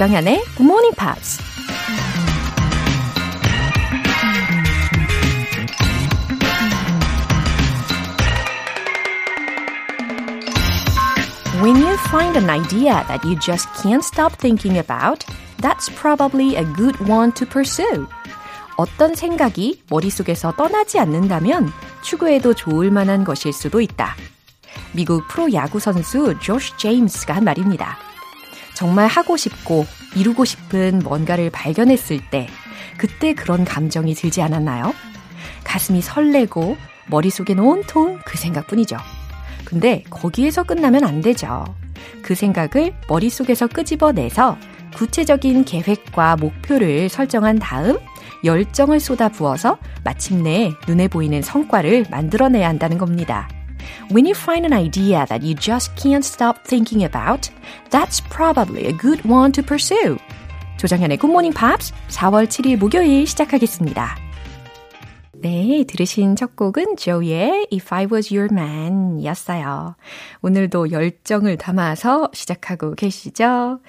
조정현의 Good Morning Pops. When you find an idea that you just can't stop thinking about, that's probably a good one to pursue. 어떤 생각이 머릿속에서 떠나지 않는다면 추구해도 좋을 만한 것일 수도 있다. 미국 프로야구 선수 조시 제임스가 한 말입니다. 정말 하고 싶고 이루고 싶은 뭔가를 발견했을 때 그때 그런 감정이 들지 않았나요? 가슴이 설레고 머릿속엔 온통 그 생각뿐이죠. 근데 거기에서 끝나면 안 되죠. 그 생각을 머릿속에서 끄집어내서 구체적인 계획과 목표를 설정한 다음 열정을 쏟아 부어서 마침내 눈에 보이는 성과를 만들어내야 한다는 겁니다. When you find an idea that you just can't stop thinking about, that's probably a good one to pursue. 조정현의 Morning Pops 4월 7일 목요일 시작하겠습니다. 네, 들으신 첫 곡은 조이의 If I Was Your Man 였어요. 오늘도 열정을 담아서 시작하고 계시죠?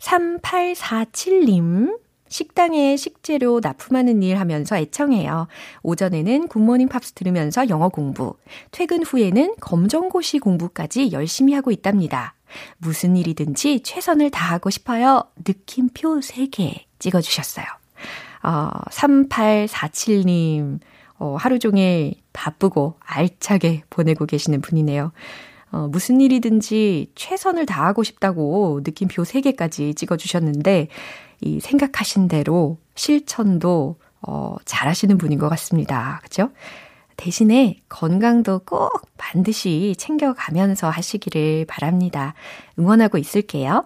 3847님. 식당에 식재료 납품하는 일 하면서 애청해요. 오전에는 굿모닝 팝스 들으면서 영어 공부, 퇴근 후에는 검정고시 공부까지 열심히 하고 있답니다. 무슨 일이든지 최선을 다하고 싶어요. 느낌표 3개 찍어주셨어요. 어, 3847님, 어, 하루 종일 바쁘고 알차게 보내고 계시는 분이네요. 어, 무슨 일이든지 최선을 다하고 싶다고 느낌표 3개까지 찍어주셨는데, 이 생각하신 대로 실천도 어, 잘하시는 분인 것 같습니다. 그죠? 대신에 건강도 꼭 반드시 챙겨가면서 하시기를 바랍니다. 응원하고 있을게요.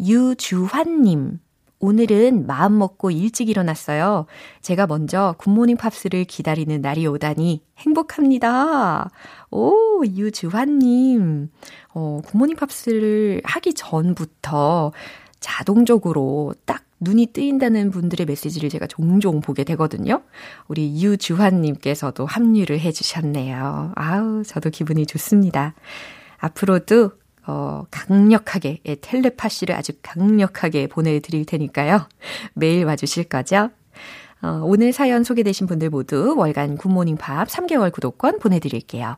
유주환님. 오늘은 마음 먹고 일찍 일어났어요. 제가 먼저 굿모닝 팝스를 기다리는 날이 오다니 행복합니다. 오, 유주환님. 어, 굿모닝 팝스를 하기 전부터 자동적으로 딱 눈이 뜨인다는 분들의 메시지를 제가 종종 보게 되거든요. 우리 유주환님께서도 합류를 해주셨네요. 아우, 저도 기분이 좋습니다. 앞으로도 어, 강력하게, 예, 텔레파시를 아주 강력하게 보내드릴 테니까요. 매일 와주실 거죠? 어, 오늘 사연 소개되신 분들 모두 월간 굿모닝 팝스 3개월 구독권 보내드릴게요.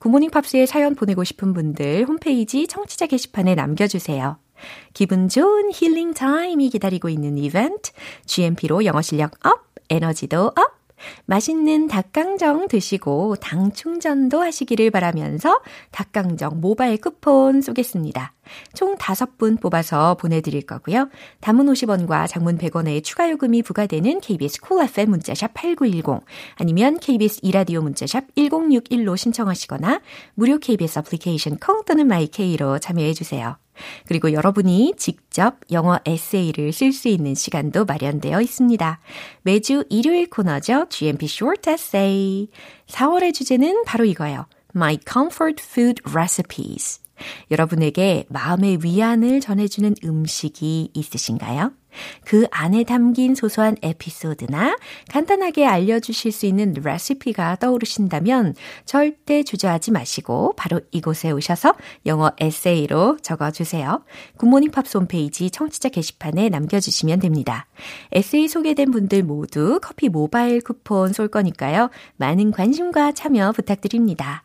굿모닝 팝스에 사연 보내고 싶은 분들 홈페이지 청취자 게시판에 남겨주세요. 기분 좋은 힐링 타임이 기다리고 있는 이벤트, GMP로 영어 실력 up, 에너지도 up, 맛있는 닭강정 드시고 당 충전도 하시기를 바라면서 닭강정 모바일 쿠폰 쏘겠습니다. 총 5분 뽑아서 보내드릴 거고요. 단문 50원과 장문 100원의 추가 요금이 부과되는 KBS Cool FM 문자샵 8910 아니면 KBS 이라디오 문자샵 1061로 신청하시거나 무료 KBS 애플리케이션 콩 또는 마이케이로 참여해 주세요. 그리고 여러분이 직접 영어 에세이를 쓸 수 있는 시간도 마련되어 있습니다. 매주 일요일 코너죠. GMP Short Essay. 4월의 주제는 바로 이거예요. My Comfort Food Recipes. 여러분에게 마음의 위안을 전해주는 음식이 있으신가요? 그 안에 담긴 소소한 에피소드나 간단하게 알려주실 수 있는 레시피가 떠오르신다면 절대 주저하지 마시고 바로 이곳에 오셔서 영어 에세이로 적어주세요. 굿모닝 팝스 홈페이지 청취자 게시판에 남겨주시면 됩니다. 에세이 소개된 분들 모두 커피 모바일 쿠폰 쏠 거니까요. 많은 관심과 참여 부탁드립니다.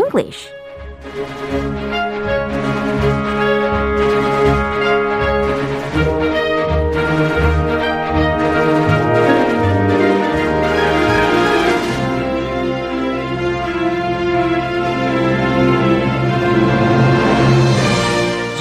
English.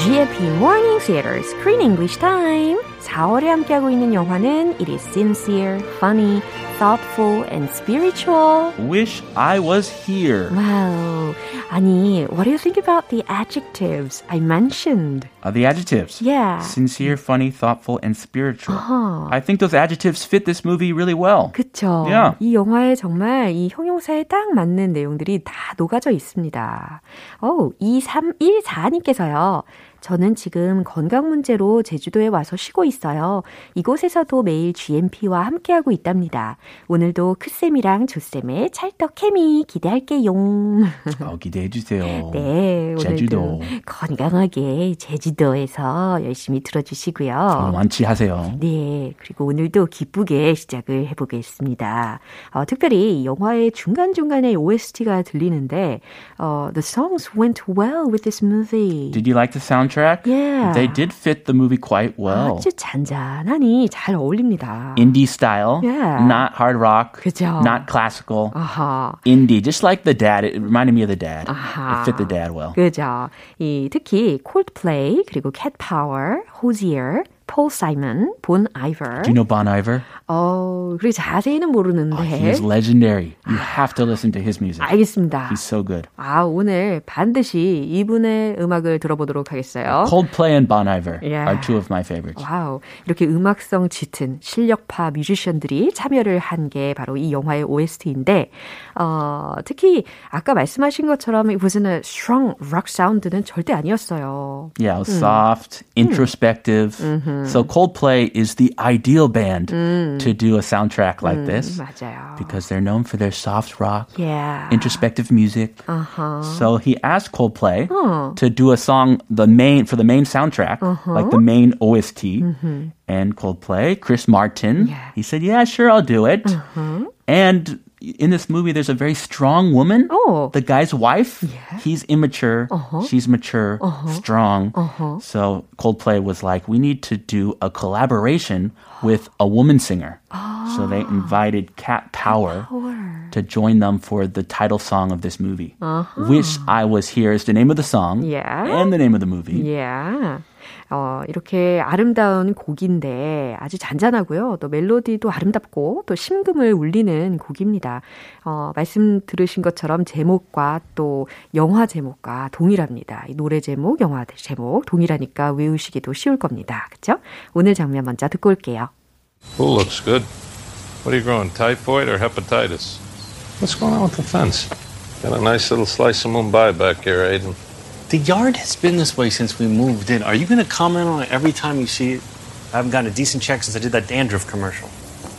GMP Morning Theater Screen English Time. 4월에 함께하고 있는 영화는 It is sincere, funny, thoughtful, and spiritual. Wish I was here. Wow. 아니, what do you think about the adjectives I mentioned? Uh, the adjectives. Yeah. Sincere, funny, thoughtful, and spiritual. Uh-huh. I think those adjectives fit this movie really well. 그쵸. Yeah. 이 영화에 정말 이 형용사에 딱 맞는 내용들이 다 녹아져 있습니다. 오, 2314님께서요. 저는 지금 건강 문제로 제주도에 와서 쉬고 있어요. 이곳에서도 매일 GMP와 함께하고 있답니다. 오늘도 크쌤이랑 조쌤의 찰떡 케미 기대할게요. 어, 기대해 주세요. 네, 제주도. 건강하게 제주도에서 열심히 들어주시고요. 완치하세요. 네, 그리고 오늘도 기쁘게 시작을 해보겠습니다. 어, 특별히 영화의 중간중간에 OST가 들리는데, 어, the songs went well with this movie. Did you like the soundtrack? Yeah. They did fit the movie quite well. 아주 잔잔하니 잘 어울립니다. Indie style, Yeah. not hard rock, 그죠. not classical. 아하. Indie, just like the dad. It reminded me of the dad. 아하. It fit the dad well. 그죠. 이 특히 콜드플레이 그리고 캣 파워, 호지어, 폴 사이먼, 본 아이버. Do you know Bon Iver? 어, 그리고 자세히는 모르는데. Oh, he is legendary. You have to listen to his music. 알겠습니다. He's so good. 아, 오늘 반드시 이분의 음악을 들어보도록 하겠어요. Coldplay and Bon Iver Yeah. are two of my favorites. 와우. 이렇게 음악성 짙은 실력파 뮤지션들이 참여를 한 게 바로 이 영화의 OST인데, 어, 특히 아까 말씀하신 것처럼 a strong rock sound는 절대 아니었어요. Yeah, it was soft, introspective. So Coldplay is the ideal band to do a soundtrack like this 맞아요. because they're known for their soft rock, Yeah. introspective music. Uh-huh. So he asked Coldplay to do a song the main for the main soundtrack, Uh-huh. like the main OST. And Coldplay, Chris Martin, Mm-hmm. Yeah. Uh-huh. he said, "Yeah, sure, I'll do it." And in this movie, there's a very strong woman. Oh. The guy's wife, Yeah. he's immature, Uh-huh. she's mature, uh-huh. strong. Uh-huh. So Coldplay was like, we need to do a collaboration with a woman singer. Oh. So they invited Cat Power to join them for the title song of this movie. Wish I Was Here is the name of the song Yeah. and the name of the movie. Yeah. 어, 이렇게 아름다운 곡인데 아주 잔잔하고요. 또 멜로디도 아름답고 또 심금을 울리는 곡입니다. 어, 말씀 들으신 것처럼 제목과 또 영화 제목과 동일합니다. 이 노래 제목, 영화 제목 동일하니까 외우시기도 쉬울 겁니다. 그렇죠? 오늘 장면 먼저 듣고 올게요. Pool looks good. What are you growing, typhoid or hepatitis? What's going on with the fence? Got a nice little slice of Mumbai back here, Aiden. The yard has been this way since we moved in. Are you going to comment on it every time you see it? I haven't gotten a decent check since I did that dandruff commercial.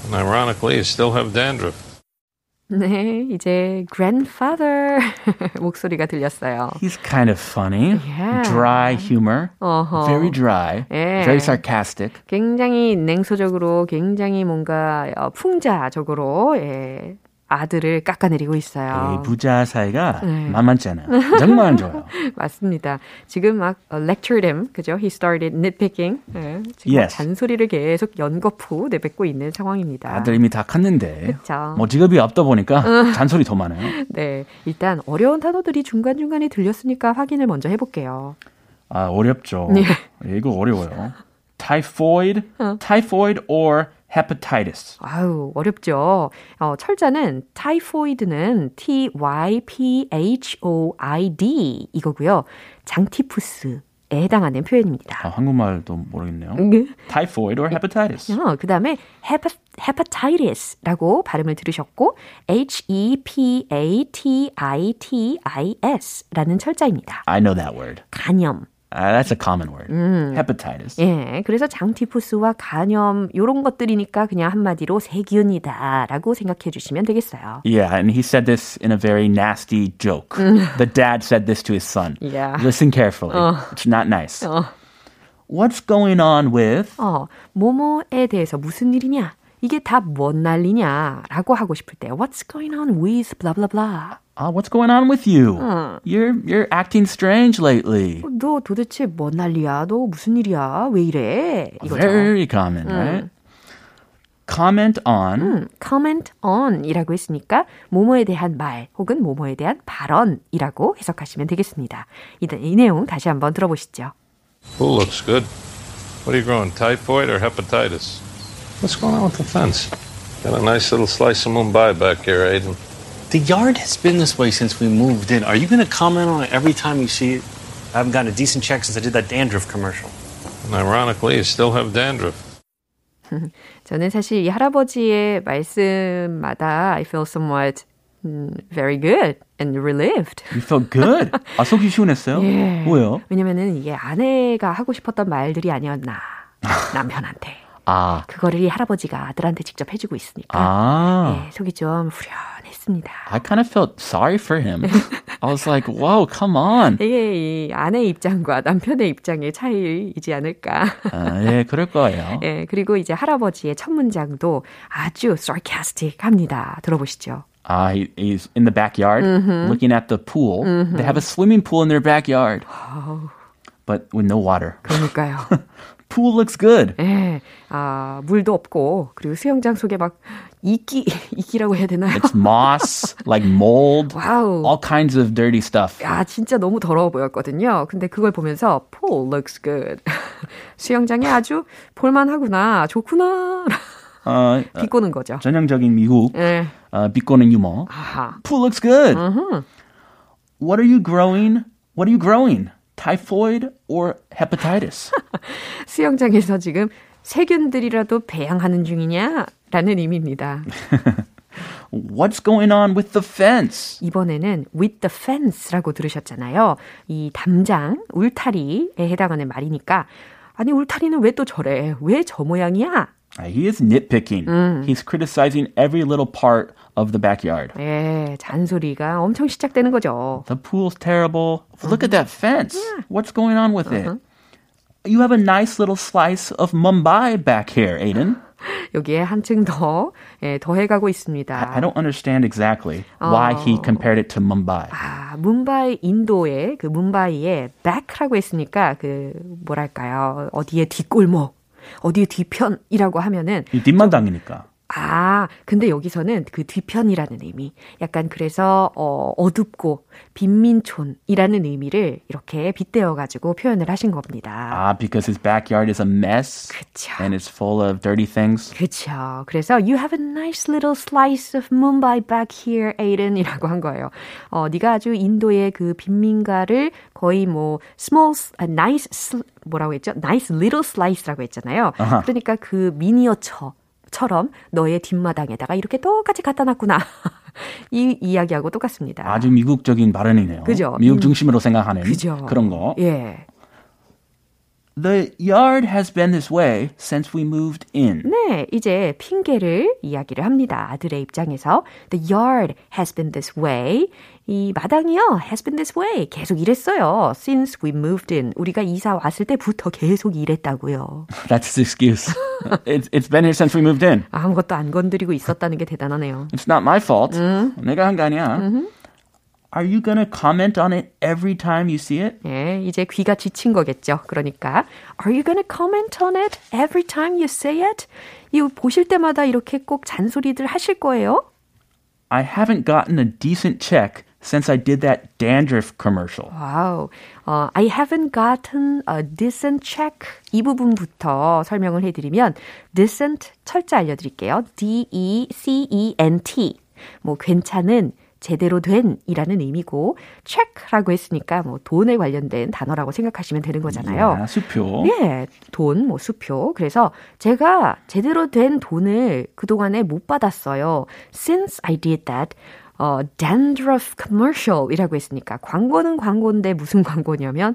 And ironically, you still have dandruff. 네, 이제 grandfather 목소리가 들렸어요. He's kind of funny, Yeah. dry humor, 어허. very dry, Yeah. very sarcastic. 굉장히 냉소적으로, 굉장히 뭔가 어, 풍자적으로 예, 아들을 깎아내리고 있어요. 이 부자 사이가 네. 만만치 않아요. 정말 안 좋아요. 맞습니다. 지금 막 어, lectured him, 그죠? He started nitpicking. 예, 지금 Yes. 잔소리를 계속 연거푸 내뱉고 있는 상황입니다. 아들 이미 다 컸는데 그쵸. 뭐 직업이 없다 보니까 잔소리 더 많아요. 네, 일단 어려운 단어들이 중간 중간에 들렸으니까 확인을 먼저 해볼게요. 아 어렵죠. 네. 예, 이거 어려워요. Typhoid, typhoid or hepatitis. 아유, 어렵죠. 어, 철자는 타이포이드는 T-Y-P-H-O-I-D 이거고요. 장티푸스 에 해당하는 표현입니다. 아, 한국말도 모르겠네요. 네. Typhoid or hepatitis. 어, 그 다음에 헤파, hepatitis라고 발음을 들으셨고 H-E-P-A-T-I-T-I-S라는 철자입니다. I know that word. 간염. Uh, that's a common word. Hepatitis. 예, 그래서 장티푸스와 간염 요런 것들이니까 그냥 한마디로 세균이다라고 생각해 주시면 되겠어요. Yeah, and he said this in a very nasty joke. the dad said this to his son. Yeah. Listen carefully. It's not nice. What's going on with 어, 뭐뭐에 대해서 무슨 일이냐? 이게 다 뭔 난리냐라고 하고 싶을 때 What's going on with blah blah blah. uh, what's going on with you? You're you're acting strange lately. 너 도대체 뭔 난리야? 너 무슨 일이야? 왜 이래? 이거죠. Very common, right? Comment on 음, comment on이라고 했으니까 뭐뭐에 대한 말 혹은 뭐뭐에 대한 발언이라고 해석하시면 되겠습니다. 이, 이 내용 다시 한번 들어보시죠. Pool looks good. What are you growing, typhoid or hepatitis? What's going on with the fence? Got a nice little slice of Mumbai back here, Aiden. The yard has been this way since we moved in. Are you going to comment on it every time you see it? I haven't gotten a decent check since I did that dandruff commercial. And ironically, you still have dandruff. 저는 사실 이 할아버지의 말씀마다 I feel somewhat very good and relieved. You felt good. 아, 속이 시원했어요? 예. 왜요? 왜냐면은 이게 아내가 하고 싶었던 말들이 아니었나. 남편한테. 아. 그거를 이 할아버지가 아들한테 직접 해주고 있으니까. 아. 예, 속이 좀 후련했습니다. I kind of felt sorry for him. I was like, wow, come on. 이게 이 아내의 입장과 남편의 입장의 차이이지 않을까. 아, 예, 그럴 거예요. 예, 그리고 이제 할아버지의 첫 문장도 아주 sarcastic합니다. 들어보시죠. Uh, he, he's in the backyard looking at the pool. They have a swimming pool in their backyard, but with no water. 그러니까요. Pool looks good. 예, 아, 물도 없고, 그리고 수영장 속에 막 이끼, 이끼라고 해야 되나요? It's moss, like mold, 와우. all kinds of dirty stuff. 야, 진짜 너무 더러워 보였거든요. 근데 그걸 보면서 pool looks good. 수영장이 아주 볼만하구나, 좋구나. 어, 비꼬는 거죠. 전형적인 미국 예. 어, 비꼬는 유머. 아하. Pool looks good. What are you growing? What are you growing? Typhoid or hepatitis? 수영장에서 지금 세균들이라도 배양하는 중이냐? 라는 의미입니다. What's going on with the fence? 이번에는 with the fence라고 들으셨잖아요. 이 담장, 울타리에 해당하는 말이니까 아니 울타리는 왜 또 저래? 왜 저 모양이야? Uh, He is nitpicking. He's criticizing every little part of the backyard. 예, 잔소리가 엄청 시작되는 거죠. The pool's terrible. Look at that fence. What's going on with it? You have a nice little slice of Mumbai back here, Aiden. 여기에 한층 더 예, 더해가고 있습니다. I don't understand exactly why he compared it to Mumbai. 아, 문바이 인도의 그 문바이에 back라고 했으니까 그 뭐랄까요? 어디에 뒷골목, 어디에 뒤편이라고 하면은 이 뒷마당이니까. 아, 근데 여기서는 그 뒤편이라는 의미. 약간 그래서 어, 어둡고 빈민촌이라는 의미를 이렇게 빗대어 가지고 표현을 하신 겁니다. Ah, because his backyard is a mess 그쵸. and it's full of dirty things. 그렇죠. 그래서 you have a nice little slice of Mumbai back here, Aiden이라고 한 거예요. 어, 네가 아주 인도의 그 빈민가를 거의 뭐 small, a nice, 뭐라고 했죠? nice little slice라고 했잖아요. 그러니까 그 미니어처. 처럼 너의 뒷마당에다가 이렇게 똑같이 갖다 놨구나. 이 이야기하고 똑같습니다. 아주 미국적인 발언이네요. 그죠. 미국 중심으로 생각하는 그죠. 그런 거. 예. The yard has been this way since we moved in. 네, 이제 핑계를 이야기를 합니다. 아들의 입장에서 The yard has been this way. 이 마당이요, has been this way. 계속 이랬어요. Since we moved in. 우리가 이사 왔을 때부터 계속 이랬다고요. That's his excuse. it's, it's been here since we moved in. 아무것도 안 건드리고 있었다는 게 대단하네요. It's not my fault. 내가 한 거 아니야. Are you gonna comment on it every time you see it? 예, 이제 귀가 지친 거겠죠. 그러니까 Are you gonna comment on it every time you say it? 이거 보실 때마다 이렇게 꼭 잔소리들 하실 거예요? I haven't gotten a decent check since I did that dandruff commercial. 와우. 어, I haven't gotten a decent check. 이 부분부터 설명을 해드리면 decent 철자 알려드릴게요. D-E-C-E-N-T. 뭐 괜찮은 제대로 된이라는 의미고 check라고 했으니까 뭐 돈에 관련된 단어라고 생각하시면 되는 거잖아요. 야, 수표. 예, 돈, 뭐 수표. 그래서 제가 제대로 된 돈을 그동안에 못 받았어요. Since I did that, 어, dandruff commercial이라고 했으니까 광고는 광고인데 무슨 광고냐면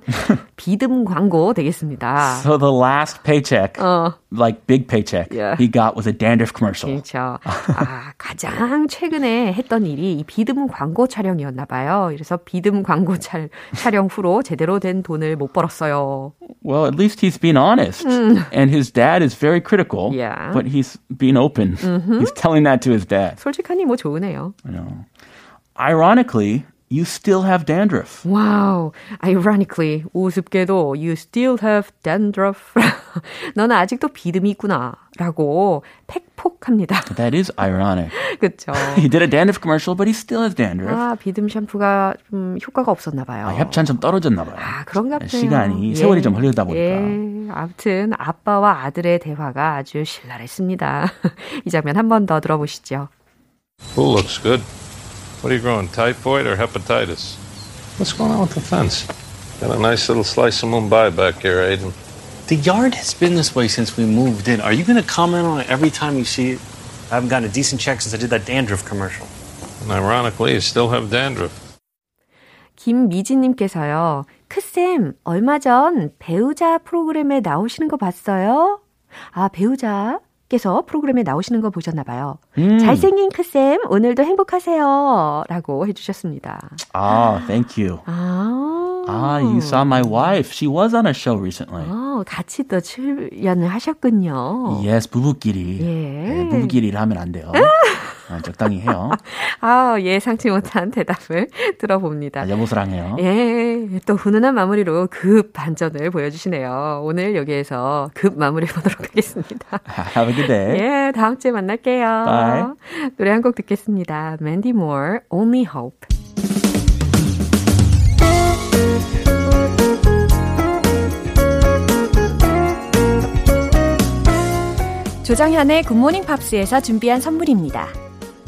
비듬 광고 되겠습니다. So the last paycheck, 어. like big paycheck, Yeah. he got was a dandruff commercial. 그렇죠. 아, 가장 최근에 했던 일이 이 비듬 광고 촬영이었나 봐요. 그래서 비듬 광고 촬, 촬영 후로 제대로 된 돈을 못 벌었어요. Well, at least he's being honest. And his dad is very critical, Yeah. but he's being open. He's telling that to his dad. 솔직하니 뭐 좋으네요. You know. Ironically, you still have dandruff. Wow. Ironically, 우습게도 you still have dandruff. 너는 아직도 비듬이 있구나. 라고 팩폭합니다. That is ironic. 그쵸. he did a dandruff commercial, but he still has dandruff. 아, 비듬 샴푸가 좀 효과가 없었나 봐요. 아, 협찬 좀 떨어졌나 봐요. 아, 그런가 봐요. 시간이, 예. 세월이 좀 흐르다 보니까. 예. 아무튼 아빠와 아들의 대화가 아주 신랄했습니다. 이 장면 한 번 더 들어보시죠. Pool looks good. What are you growing, typhoid or hepatitis? What's going on with the fence? Got a nice little slice of Mumbai back here, Aiden. The yard has been this way since we moved in. Are you going to comment on it every time you see it? I haven't gotten a decent check since I did that dandruff commercial. And ironically, you still have dandruff. 김미진님께서요. 크쌤, 얼마 전 배우자 프로그램에 나오시는 거 봤어요? 아, 배우자? 께서 프로그램에 나오시는 거 보셨나 봐요. 음. 잘생긴 크쌤, 오늘도 행복하세요. 라고 해 주셨습니다. Ah, thank you. 아, Ah, you saw my wife. She was on a show recently. 아, 같이 또 출연을 하셨군요. Yes, 부부끼리. 예. 네, 부부끼리를 하면 안 돼요. 아, 적당히 해요. 아, 예상치 못한 대답을 들어봅니다. 아, 여보 사랑해요. 예, 또 훈훈한 마무리로 급 반전을 보여주시네요. 오늘 여기에서 급 마무리 보도록 하겠습니다. Have a good day. 예, 다음 주에 만날게요. Bye. 노래 한 곡 듣겠습니다. Mandy Moore, Only Hope. 조정현의 굿모닝 팝스에서 준비한 선물입니다.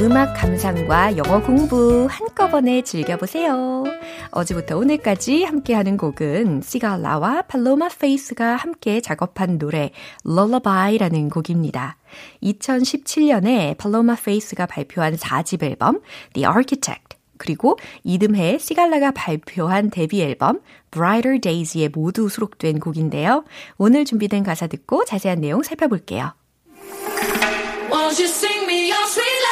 음악 감상과 영어 공부 한꺼번에 즐겨보세요. 어제부터 오늘까지 함께하는 곡은 시갈라와 팔로마 페이스가 함께 작업한 노래 Lullaby라는 곡입니다. 2017년에 팔로마 페이스가 발표한 4집 앨범 The Architect 그리고 이듬해 시갈라가 발표한 데뷔 앨범 Brighter Days에 모두 수록된 곡인데요. 오늘 준비된 가사 듣고 자세한 내용 살펴볼게요. Won't you sing me your sweet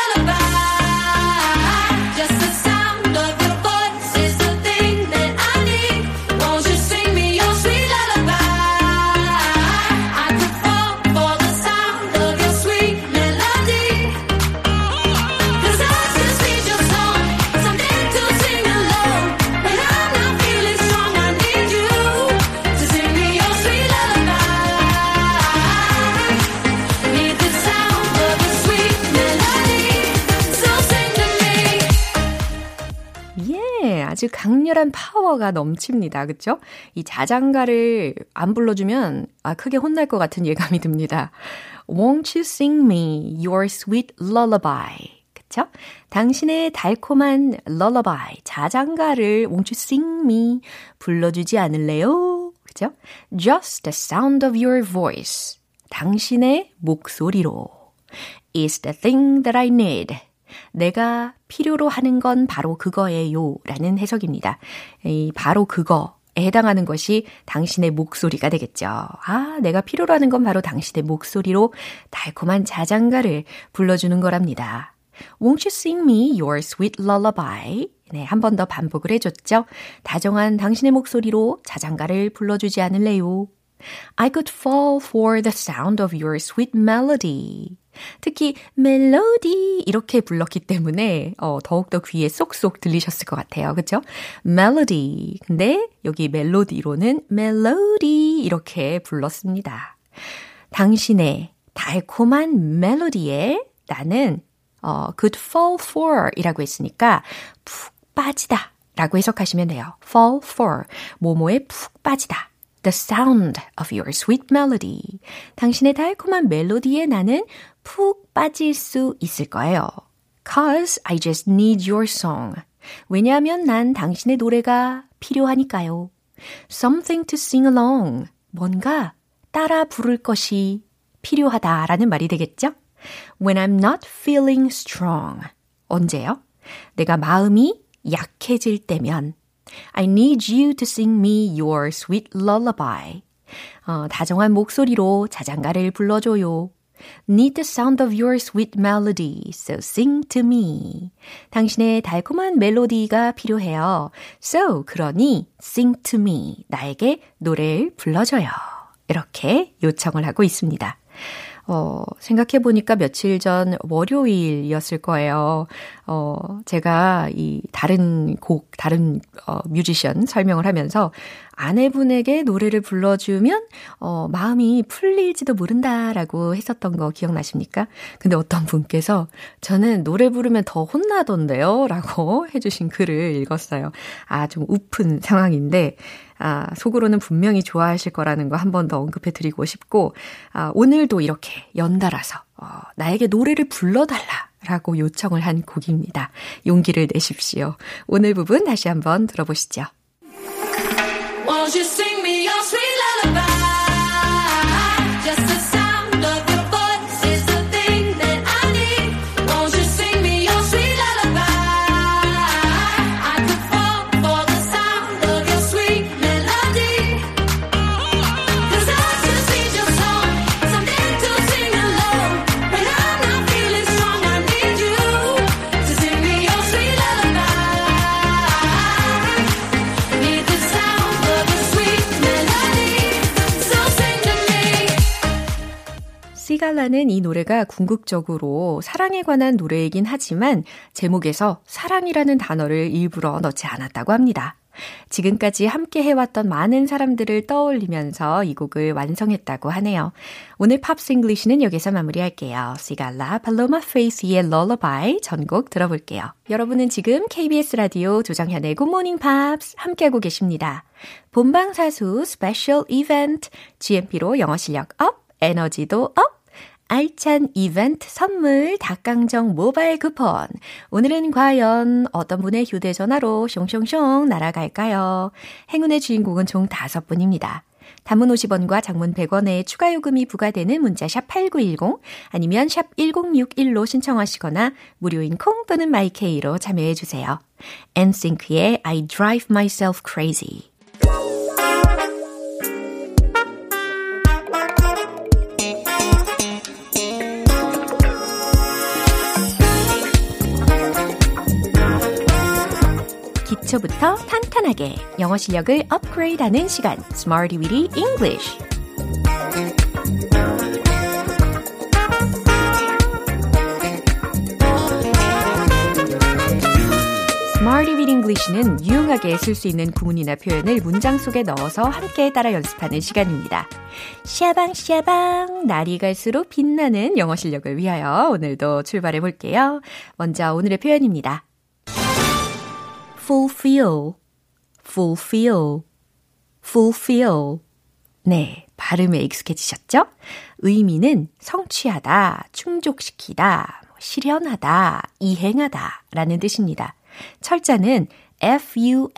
아주 강렬한 파워가 넘칩니다. 그쵸? 이 자장가를 안 불러주면, 아, 크게 혼날 것 같은 예감이 듭니다. Won't you sing me your sweet lullaby? 그쵸? 당신의 달콤한 lullaby, 자장가를 won't you sing me 불러주지 않을래요? 그죠? Just the sound of your voice. 당신의 목소리로. is the thing that I need. 내가 필요로 하는 건 바로 그거예요. 라는 해석입니다. 이 바로 그거 에 해당하는 것이 당신의 목소리가 되겠죠. 아, 내가 필요로 하는 건 바로 당신의 목소리로 달콤한 자장가를 불러주는 거랍니다. Won't you sing me your sweet lullaby? 네, 한 번 더 반복을 해줬죠. 다정한 당신의 목소리로 자장가를 불러주지 않을래요? I could fall for the sound of your sweet melody. 특히 멜로디 이렇게 불렀기 때문에 어, 더욱더 귀에 쏙쏙 들리셨을 것 같아요. 그렇죠? 멜로디. 근데 여기 멜로디로는 멜로디 이렇게 불렀습니다. 당신의 달콤한 멜로디에 나는 어, could fall for 이라고 했으니까 푹 빠지다 라고 해석하시면 돼요. fall for. 모모에 푹 빠지다. The sound of your sweet melody. 당신의 달콤한 멜로디에 나는 푹 빠질 수 있을 거예요. Cause I just need your song. 왜냐하면 난 당신의 노래가 필요하니까요. Something to sing along. 뭔가 따라 부를 것이 필요하다라는 말이 되겠죠? When I'm not feeling strong. 언제요? 내가 마음이 약해질 때면 I need you to sing me your sweet lullaby. 어, 다정한 목소리로 자장가를 불러줘요. Need the sound of your sweet melody, so sing to me. 당신의 달콤한 멜로디가 필요해요. So, 그러니 sing to me. 나에게 노래를 불러줘요. 이렇게 요청을 하고 있습니다. 어, 생각해보니까 며칠 전 월요일이었을 거예요. 어, 제가 이 다른 곡, 다른 어, 뮤지션 설명을 하면서 아내분에게 노래를 불러주면, 어, 마음이 풀릴지도 모른다라고 했었던 거 기억나십니까? 근데 어떤 분께서 저는 노래 부르면 더 혼나던데요? 라고 해주신 글을 읽었어요. 아, 좀 우픈 상황인데, 아, 속으로는 분명히 좋아하실 거라는 거 한 번 더 언급해 드리고 싶고, 아, 오늘도 이렇게 연달아서, 어, 나에게 노래를 불러달라. 라고 요청을 한 곡입니다. 용기를 내십시오. 오늘 부분 다시 한번 들어보시죠. Won't you 시갈라는 이 노래가 궁극적으로 사랑에 관한 노래이긴 하지만 제목에서 사랑이라는 단어를 일부러 넣지 않았다고 합니다. 지금까지 함께 해왔던 많은 사람들을 떠올리면서 이 곡을 완성했다고 하네요. 오늘 Pops English는 여기서 마무리할게요. 시갈라 팔로마 페이스의 Lullaby 전곡 들어볼게요. 여러분은 지금 KBS 라디오 조정현의 Morning Pops 함께하고 계십니다. 본방사수 스페셜 이벤트 GMP로 영어 실력 up, 에너지도 up! 알찬 이벤트 선물 닭강정 모바일 쿠폰. 오늘은 과연 어떤 분의 휴대전화로 숑숑숑 날아갈까요? 행운의 주인공은 총 5분입니다. 단문 50원과 장문 100원의 추가 요금이 부과되는 문자 샵 8910 아니면 샵 1061로 신청하시거나 무료인 콩 또는 마이케이로 참여해 주세요. 엔싱크의 I Drive Myself Crazy. 기초부터 탄탄하게 영어 실력을 업그레이드하는 시간 Smarty Weedy English Smarty Weedy English는 유용하게 쓸 수 있는 구문이나 표현을 문장 속에 넣어서 함께 따라 연습하는 시간입니다. 샤방샤방 날이 갈수록 빛나는 영어 실력을 위하여 오늘도 출발해 볼게요. 먼저 오늘의 표현입니다. Fulfill, fulfill, fulfill. 네, 발음에 익숙해지셨죠? 의미는 성취하다, 충족시키다, 실현하다, 이행하다 라는 뜻입니다. 철자는 F-U-L-F-I-L-L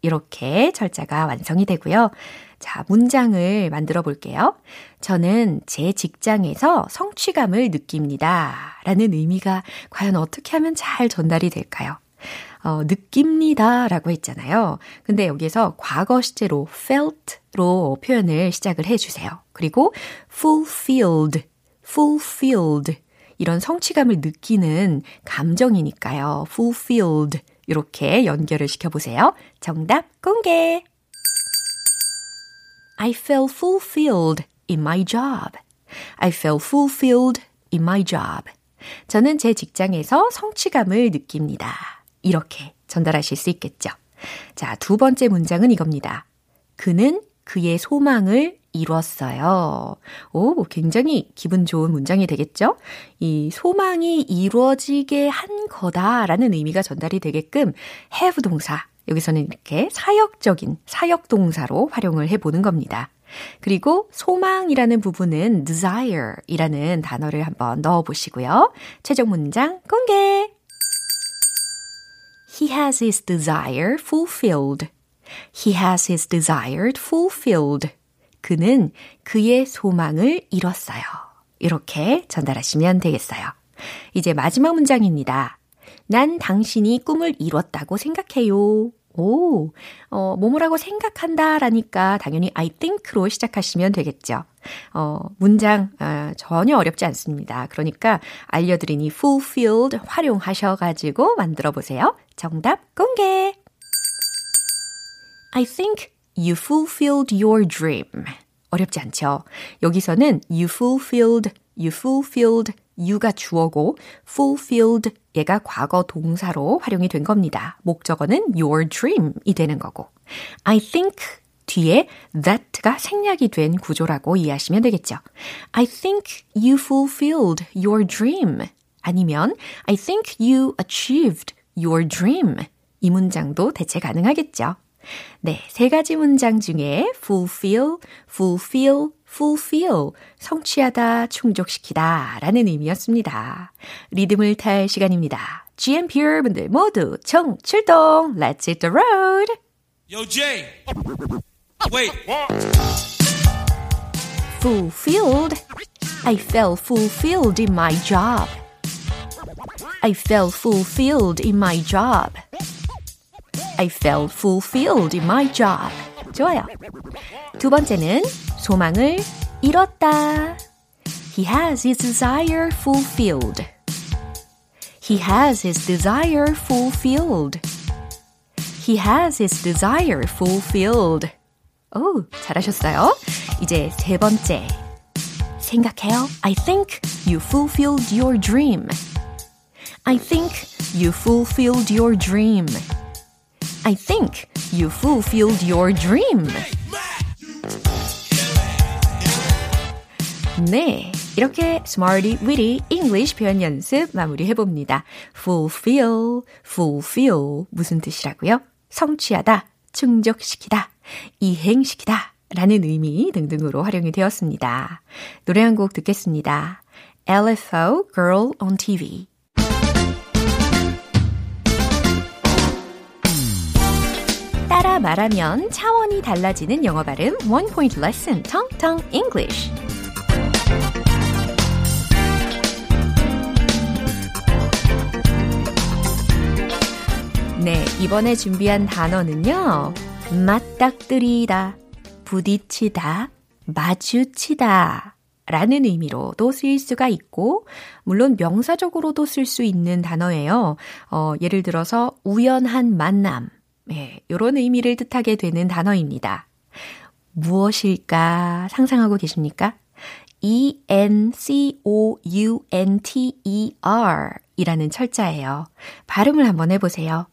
이렇게 철자가 완성이 되고요. 자, 문장을 만들어 볼게요. 저는 제 직장에서 성취감을 느낍니다. 라는 의미가 과연 어떻게 하면 잘 전달이 될까요? 어, 느낍니다 라고 했잖아요. 근데 여기서 과거 시제로 felt로 표현을 시작을 해주세요. 그리고 fulfilled, fulfilled. 이런 성취감을 느끼는 감정이니까요. fulfilled. 이렇게 연결을 시켜보세요. 정답 공개! I feel fulfilled in my job. I feel fulfilled in my job. 저는 제 직장에서 성취감을 느낍니다. 이렇게 전달하실 수 있겠죠. 자, 두 번째 문장은 이겁니다. 그는 그의 소망을 이뤘어요. 오, 굉장히 기분 좋은 문장이 되겠죠? 이 소망이 이루어지게 한 거다라는 의미가 전달이 되게끔 have 동사, 여기서는 이렇게 사역적인 사역 동사로 활용을 해보는 겁니다. 그리고 소망이라는 부분은 desire 이라는 단어를 한번 넣어 보시고요. 최종 문장 공개! He has his desire fulfilled. He has his desire fulfilled. 그는 그의 소망을 잃었어요. 이렇게 전달하시면 되겠어요. 이제 마지막 문장입니다. 난 당신이 꿈을 이뤘다고 생각해요. 오, 어, 뭐뭐라고 생각한다 라니까 당연히 I think로 시작하시면 되겠죠. 어, 문장, 어, 전혀 어렵지 않습니다. 그러니까 알려드린 이 fulfilled 활용하셔가지고 만들어 보세요. 정답 공개! I think you fulfilled your dream. 어렵지 않죠? 여기서는 you fulfilled, you fulfilled, you가 주어고 fulfilled 얘가 과거 동사로 활용이 된 겁니다. 목적어는 your dream이 되는 거고 I think 뒤에 that가 생략이 된 구조라고 이해하시면 되겠죠. I think you fulfilled your dream. 아니면 I think you achieved your dream. 이 문장도 대체 가능하겠죠. 네, 세 가지 문장 중에 fulfill, fulfill, fulfill, 성취하다, 충족시키다 라는 의미였습니다. 리듬을 탈 시간입니다. GMP 여러분들 모두 청출동! Let's hit the road! Yo, Jay. Wait. fulfilled. I felt fulfilled in my job. I felt fulfilled in my job. I felt fulfilled in my job. 좋아요. 두 번째는 소망을 잃었다. He has his desire fulfilled. He has his desire fulfilled. He has his desire fulfilled. 오, 잘하셨어요. 이제 세 번째. 생각해요. I think you fulfilled your dream. I think you fulfilled your dream. I think you fulfilled your dream. 네. 이렇게 Smarty Weedy English 표현 연습 마무리해 봅니다. fulfill, fulfill 무슨 뜻이라고요? 성취하다, 충족시키다, 이행시키다 라는 의미 등등으로 활용이 되었습니다. 노래 한 곡 듣겠습니다. LFO Girl on TV 따라 말하면 차원이 달라지는 영어 발음 One Point Lesson Tong Tong English 네, 이번에 준비한 단어는요. 맞닥뜨리다, 부딪히다, 마주치다 라는 의미로도 쓰일 수가 있고, 물론 명사적으로도 쓸 수 있는 단어예요. 어, 예를 들어서 우연한 만남, 예, 이런 의미를 뜻하게 되는 단어입니다. 무엇일까 상상하고 계십니까? E-N-C-O-U-N-T-E-R 이라는 철자예요. 발음을 한번 해보세요.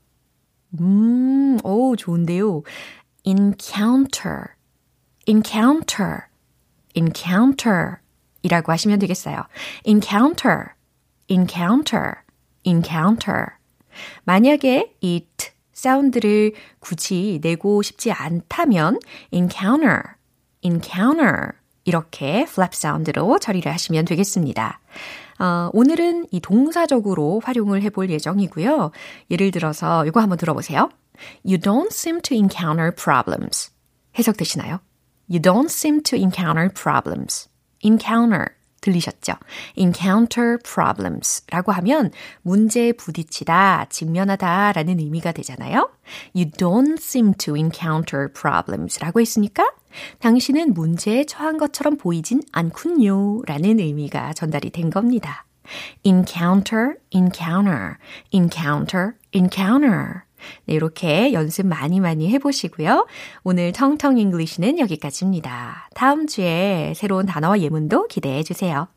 음, 오, 좋은데요. encounter, encounter, encounter 이라고 하시면 되겠어요. encounter, encounter, encounter. 만약에 이 t 사운드를 굳이 내고 싶지 않다면 encounter, encounter 이렇게 flap 사운드로 처리를 하시면 되겠습니다. 어, 오늘은 이 동사적으로 활용을 해볼 예정이고요. 예를 들어서 이거 한번 들어보세요. You don't seem to encounter problems. 해석되시나요? You don't seem to encounter problems. encounter 들리셨죠? encounter problems 라고 하면 문제에 부딪히다, 직면하다 라는 의미가 되잖아요. You don't seem to encounter problems 라고 했으니까 당신은 문제에 처한 것처럼 보이진 않군요 라는 의미가 전달이 된 겁니다. encounter, encounter, encounter, encounter. 네, 이렇게 연습 많이 많이 해보시고요. 오늘 텅텅 English는 여기까지입니다. 다음 주에 새로운 단어와 예문도 기대해 주세요.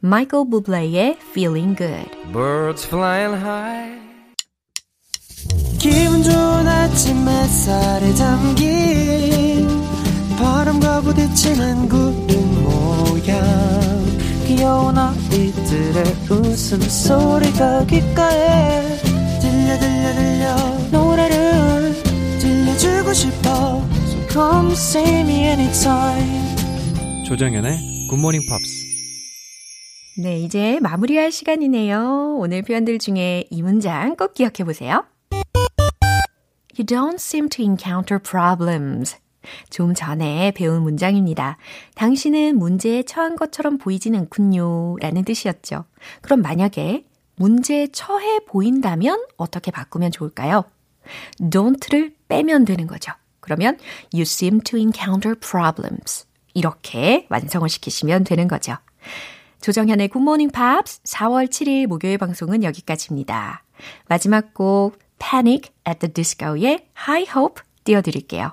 마이클 부블레의 Feeling Good. Birds flying high. 기분 좋은 아침 햇살에 담긴 바람과 부딪히는 구름 모양 귀여운 아이들의 웃음소리가 귓가에 들려 들려 들려 노래를 들려주고 싶어 So come see me anytime 조정연의 굿모닝 팝스 네, 이제 마무리할 시간이네요. 오늘 표현들 중에 이 문장 꼭 기억해 보세요. You don't seem to encounter problems. 좀 전에 배운 문장입니다. 당신은 문제에 처한 것처럼 보이진 않군요. 라는 뜻이었죠. 그럼 만약에 문제에 처해 보인다면 어떻게 바꾸면 좋을까요? don't를 빼면 되는 거죠. 그러면 you seem to encounter problems. 이렇게 완성을 시키시면 되는 거죠. 조정현의 굿모닝 팝스 4월 7일 목요일 방송은 여기까지입니다. 마지막 곡 Panic at the Disco의 High Hope 띄워드릴게요.